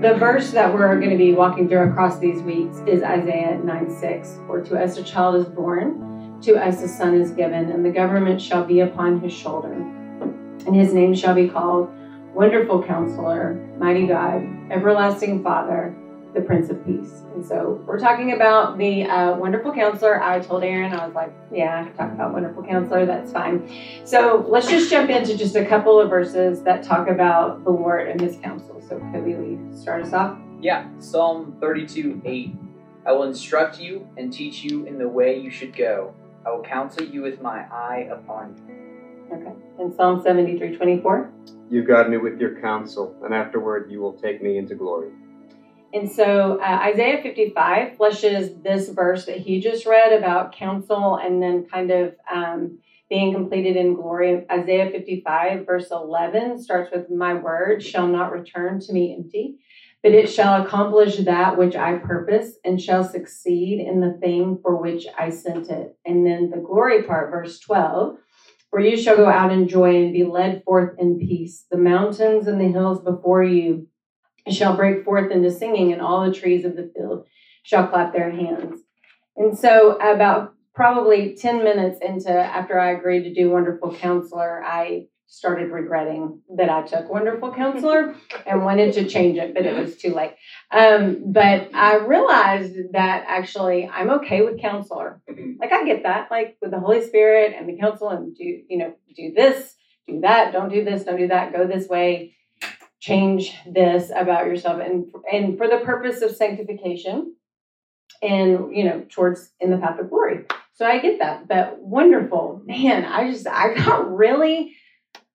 The verse that we're going to be walking through across these weeks is Isaiah 9 6. For to us a child is born, to us a son is given, and the government shall be upon his shoulder. And his name shall be called Wonderful Counselor, Mighty God, Everlasting Father the Prince of Peace. And so we're talking about the uh, Wonderful Counselor. I told Aaron, I was like, yeah, I can talk about Wonderful Counselor. That's fine. So let's just jump into just a couple of verses that talk about the Lord and his counsel. So could we start us off? Yeah, Psalm 32 8. I will instruct you and teach you in the way you should go. I will counsel you with my eye upon you. Okay. And Psalm 73 24. You guide me with your counsel, and afterward you will take me into glory. And so uh, Isaiah 55 fleshes this verse that he just read about counsel and then kind of um, being completed in glory. Isaiah 55, verse 11, starts with, My word shall not return to me empty, but it shall accomplish that which I purpose and shall succeed in the thing for which I sent it. And then the glory part, verse 12. For you shall go out in joy and be led forth in peace. The mountains and the hills before you shall break forth into singing, and all the trees of the field shall clap their hands. And so, about probably 10 minutes into after I agreed to do Wonderful Counselor, I started regretting that I took Wonderful Counselor and wanted to change it, but it was too late. Um, but I realized that actually I'm okay with counselor. Like I get that, like with the Holy Spirit and the counsel, and do you know do this, do that, don't do this, don't do that, go this way change this about yourself and and for the purpose of sanctification and you know towards in the path of glory. So i get that but wonderful. Man i just i got really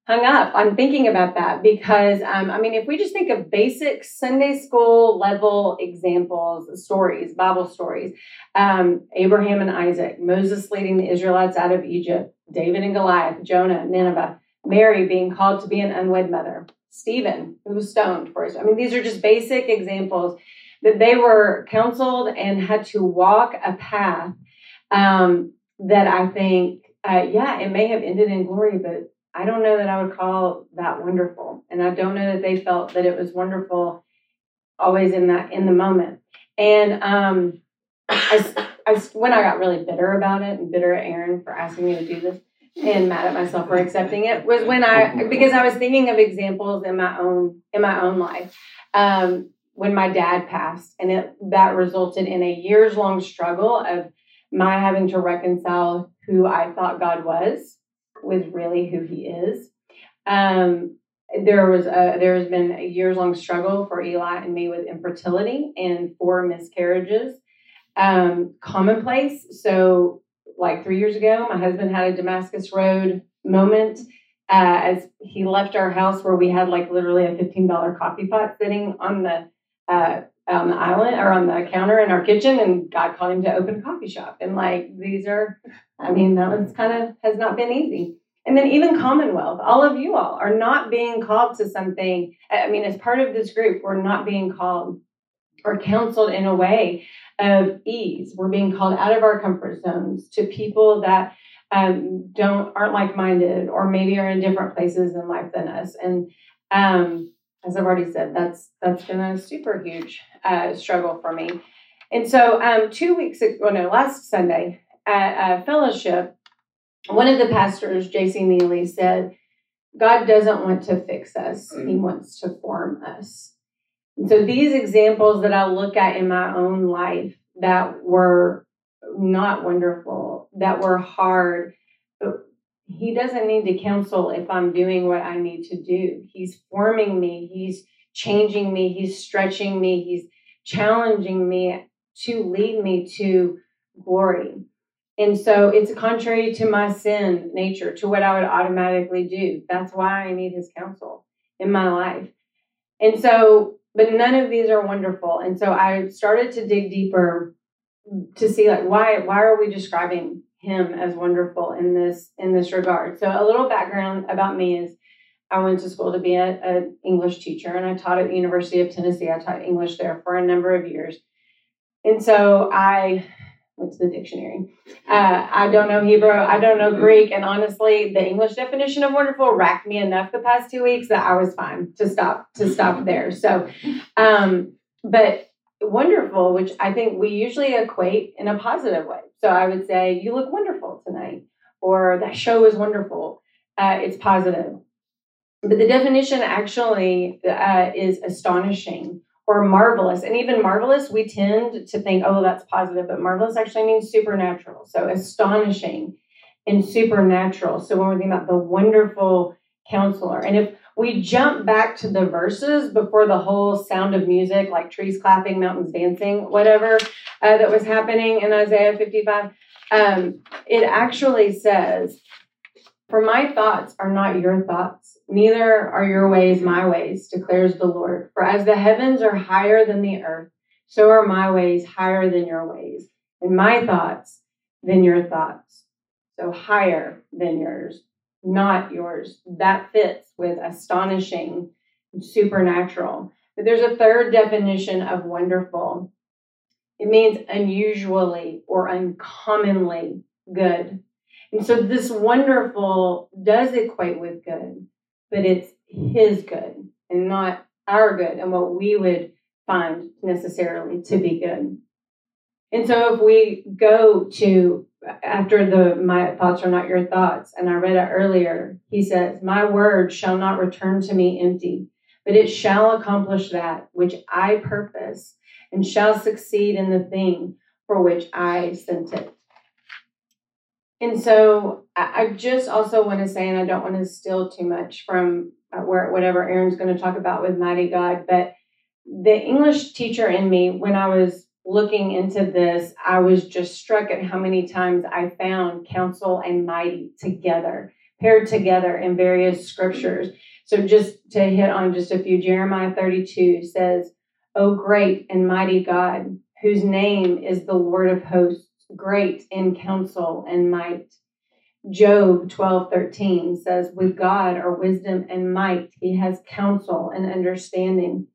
hung up on thinking about that because um, i mean if we just think of basic sunday school level examples stories bible stories um, abraham and isaac moses leading the israelites out of egypt david and goliath jonah nineveh mary being called to be an unwed mother Stephen, who was stoned for his. I mean, these are just basic examples that they were counseled and had to walk a path um, that I think, uh, yeah, it may have ended in glory, but I don't know that I would call that wonderful. And I don't know that they felt that it was wonderful always in that in the moment. And um, I, I, when I got really bitter about it and bitter at Aaron for asking me to do this, and mad at myself for accepting it was when I because I was thinking of examples in my own in my own life. Um, when my dad passed, and it that resulted in a years long struggle of my having to reconcile who I thought God was with really who He is. Um, there was a, there has been a years long struggle for Eli and me with infertility and four miscarriages. Um, commonplace. So like three years ago, my husband had a Damascus Road moment uh, as he left our house where we had like literally a $15 coffee pot sitting on the uh, on the island or on the counter in our kitchen and God called him to open a coffee shop. And like these are, I mean, that was kind of has not been easy. And then even Commonwealth, all of you all are not being called to something. I mean, as part of this group, we're not being called or counseled in a way of ease. We're being called out of our comfort zones to people that um, don't aren't like minded or maybe are in different places in life than us. And um, as I've already said, that's that's been a super huge uh, struggle for me. And so um, two weeks ago, well, no, last Sunday at a fellowship, one of the pastors, J.C. Neely, said, God doesn't want to fix us, he wants to form us. So these examples that I look at in my own life that were not wonderful, that were hard, he doesn't need to counsel if I'm doing what I need to do. He's forming me, he's changing me, he's stretching me, he's challenging me to lead me to glory. And so it's contrary to my sin nature, to what I would automatically do. That's why I need his counsel in my life. And so but none of these are wonderful. And so I started to dig deeper to see like why why are we describing him as wonderful in this in this regard. So a little background about me is I went to school to be an English teacher and I taught at the University of Tennessee. I taught English there for a number of years. And so I went to the dictionary. Uh, I don't know Hebrew, I don't know Greek, and honestly, the English definition of wonderful racked me enough the past two weeks that I was fine to stop to stop there. So, um, but wonderful, which I think we usually equate in a positive way. So I would say, "You look wonderful tonight," or "That show is wonderful." Uh, it's positive. But the definition actually uh, is astonishing or marvelous. And even marvelous, we tend to think, oh, that's positive, but marvelous actually means supernatural. So astonishing and supernatural. So when we're thinking about the wonderful counselor, and if we jump back to the verses before the whole sound of music, like trees clapping, mountains dancing, whatever uh, that was happening in Isaiah 55, um, it actually says, For my thoughts are not your thoughts Neither are your ways my ways, declares the Lord. For as the heavens are higher than the earth, so are my ways higher than your ways, and my thoughts than your thoughts. So higher than yours, not yours. That fits with astonishing, supernatural. But there's a third definition of wonderful. It means unusually or uncommonly good. And so this wonderful does equate with good but it's his good and not our good and what we would find necessarily to be good. And so if we go to after the my thoughts are not your thoughts, and I read it earlier, he says, My word shall not return to me empty, but it shall accomplish that which I purpose and shall succeed in the thing for which I sent it. And so I just also want to say, and I don't want to steal too much from uh, where whatever Aaron's going to talk about with Mighty God, but the English teacher in me, when I was looking into this, I was just struck at how many times I found counsel and mighty together, paired together in various scriptures. So just to hit on just a few, Jeremiah 32 says, O great and mighty God, whose name is the Lord of hosts great in counsel and might. Job 12, 13 says, With God are wisdom and might. He has counsel and understanding.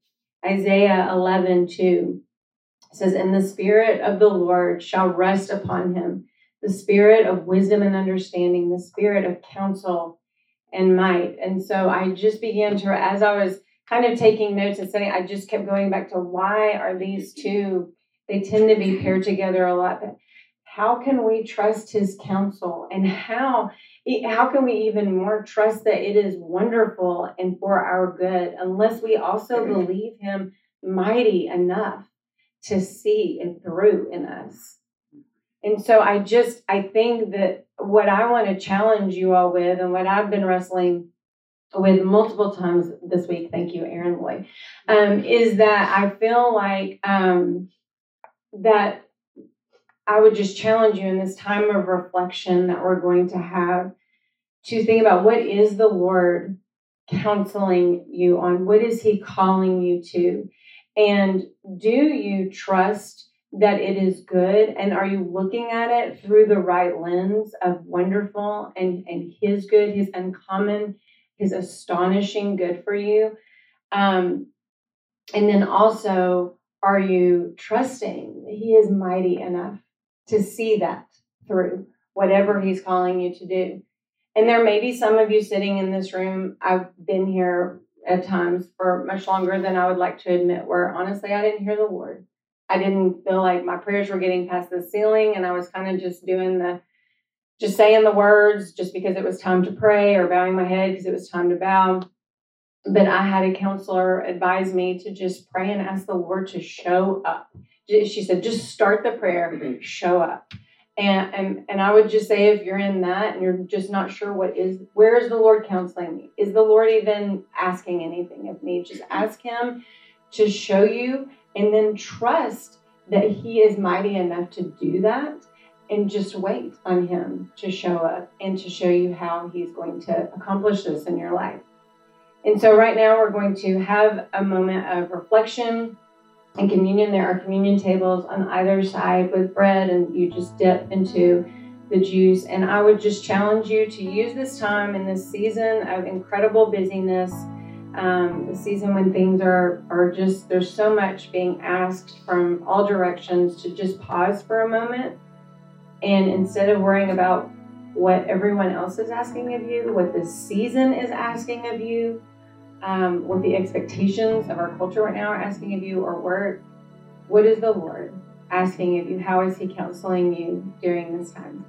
Isaiah 11, 2 says, And the Spirit of the Lord shall rest upon him, the Spirit of wisdom and understanding, the Spirit of counsel and might. And so I just began to, as I was kind of taking notes and studying, I just kept going back to why are these two, they tend to be paired together a lot how can we trust his counsel? And how how can we even more trust that it is wonderful and for our good unless we also believe him mighty enough to see it through in us? And so i just i think that what i want to challenge you all with and what i've been wrestling with multiple times this week thank you aaron boy um, is that i feel like um, that I would just challenge you in this time of reflection that we're going to have to think about what is the Lord counseling you on? What is He calling you to? And do you trust that it is good? And are you looking at it through the right lens of wonderful and, and His good, His uncommon, His astonishing good for you? Um, and then also, are you trusting that He is mighty enough to see that through whatever he's calling you to do. And there may be some of you sitting in this room. I've been here at times for much longer than I would like to admit, where honestly, I didn't hear the Lord. I didn't feel like my prayers were getting past the ceiling, and I was kind of just doing the, just saying the words just because it was time to pray or bowing my head because it was time to bow. But I had a counselor advise me to just pray and ask the Lord to show up she said, just start the prayer, show up. And, and and I would just say if you're in that and you're just not sure what is where is the Lord counseling me? Is the Lord even asking anything of me? Just ask him to show you and then trust that he is mighty enough to do that and just wait on him to show up and to show you how he's going to accomplish this in your life. And so right now we're going to have a moment of reflection and communion. There are communion tables on either side with bread, and you just dip into the juice. And I would just challenge you to use this time in this season of incredible busyness, um, the season when things are, are just, there's so much being asked from all directions to just pause for a moment And instead of worrying about what everyone else is asking of you, what this season is asking of you, um, what the expectations of our culture right now are asking of you, or work, what is the Lord asking of you? How is He counseling you during this time?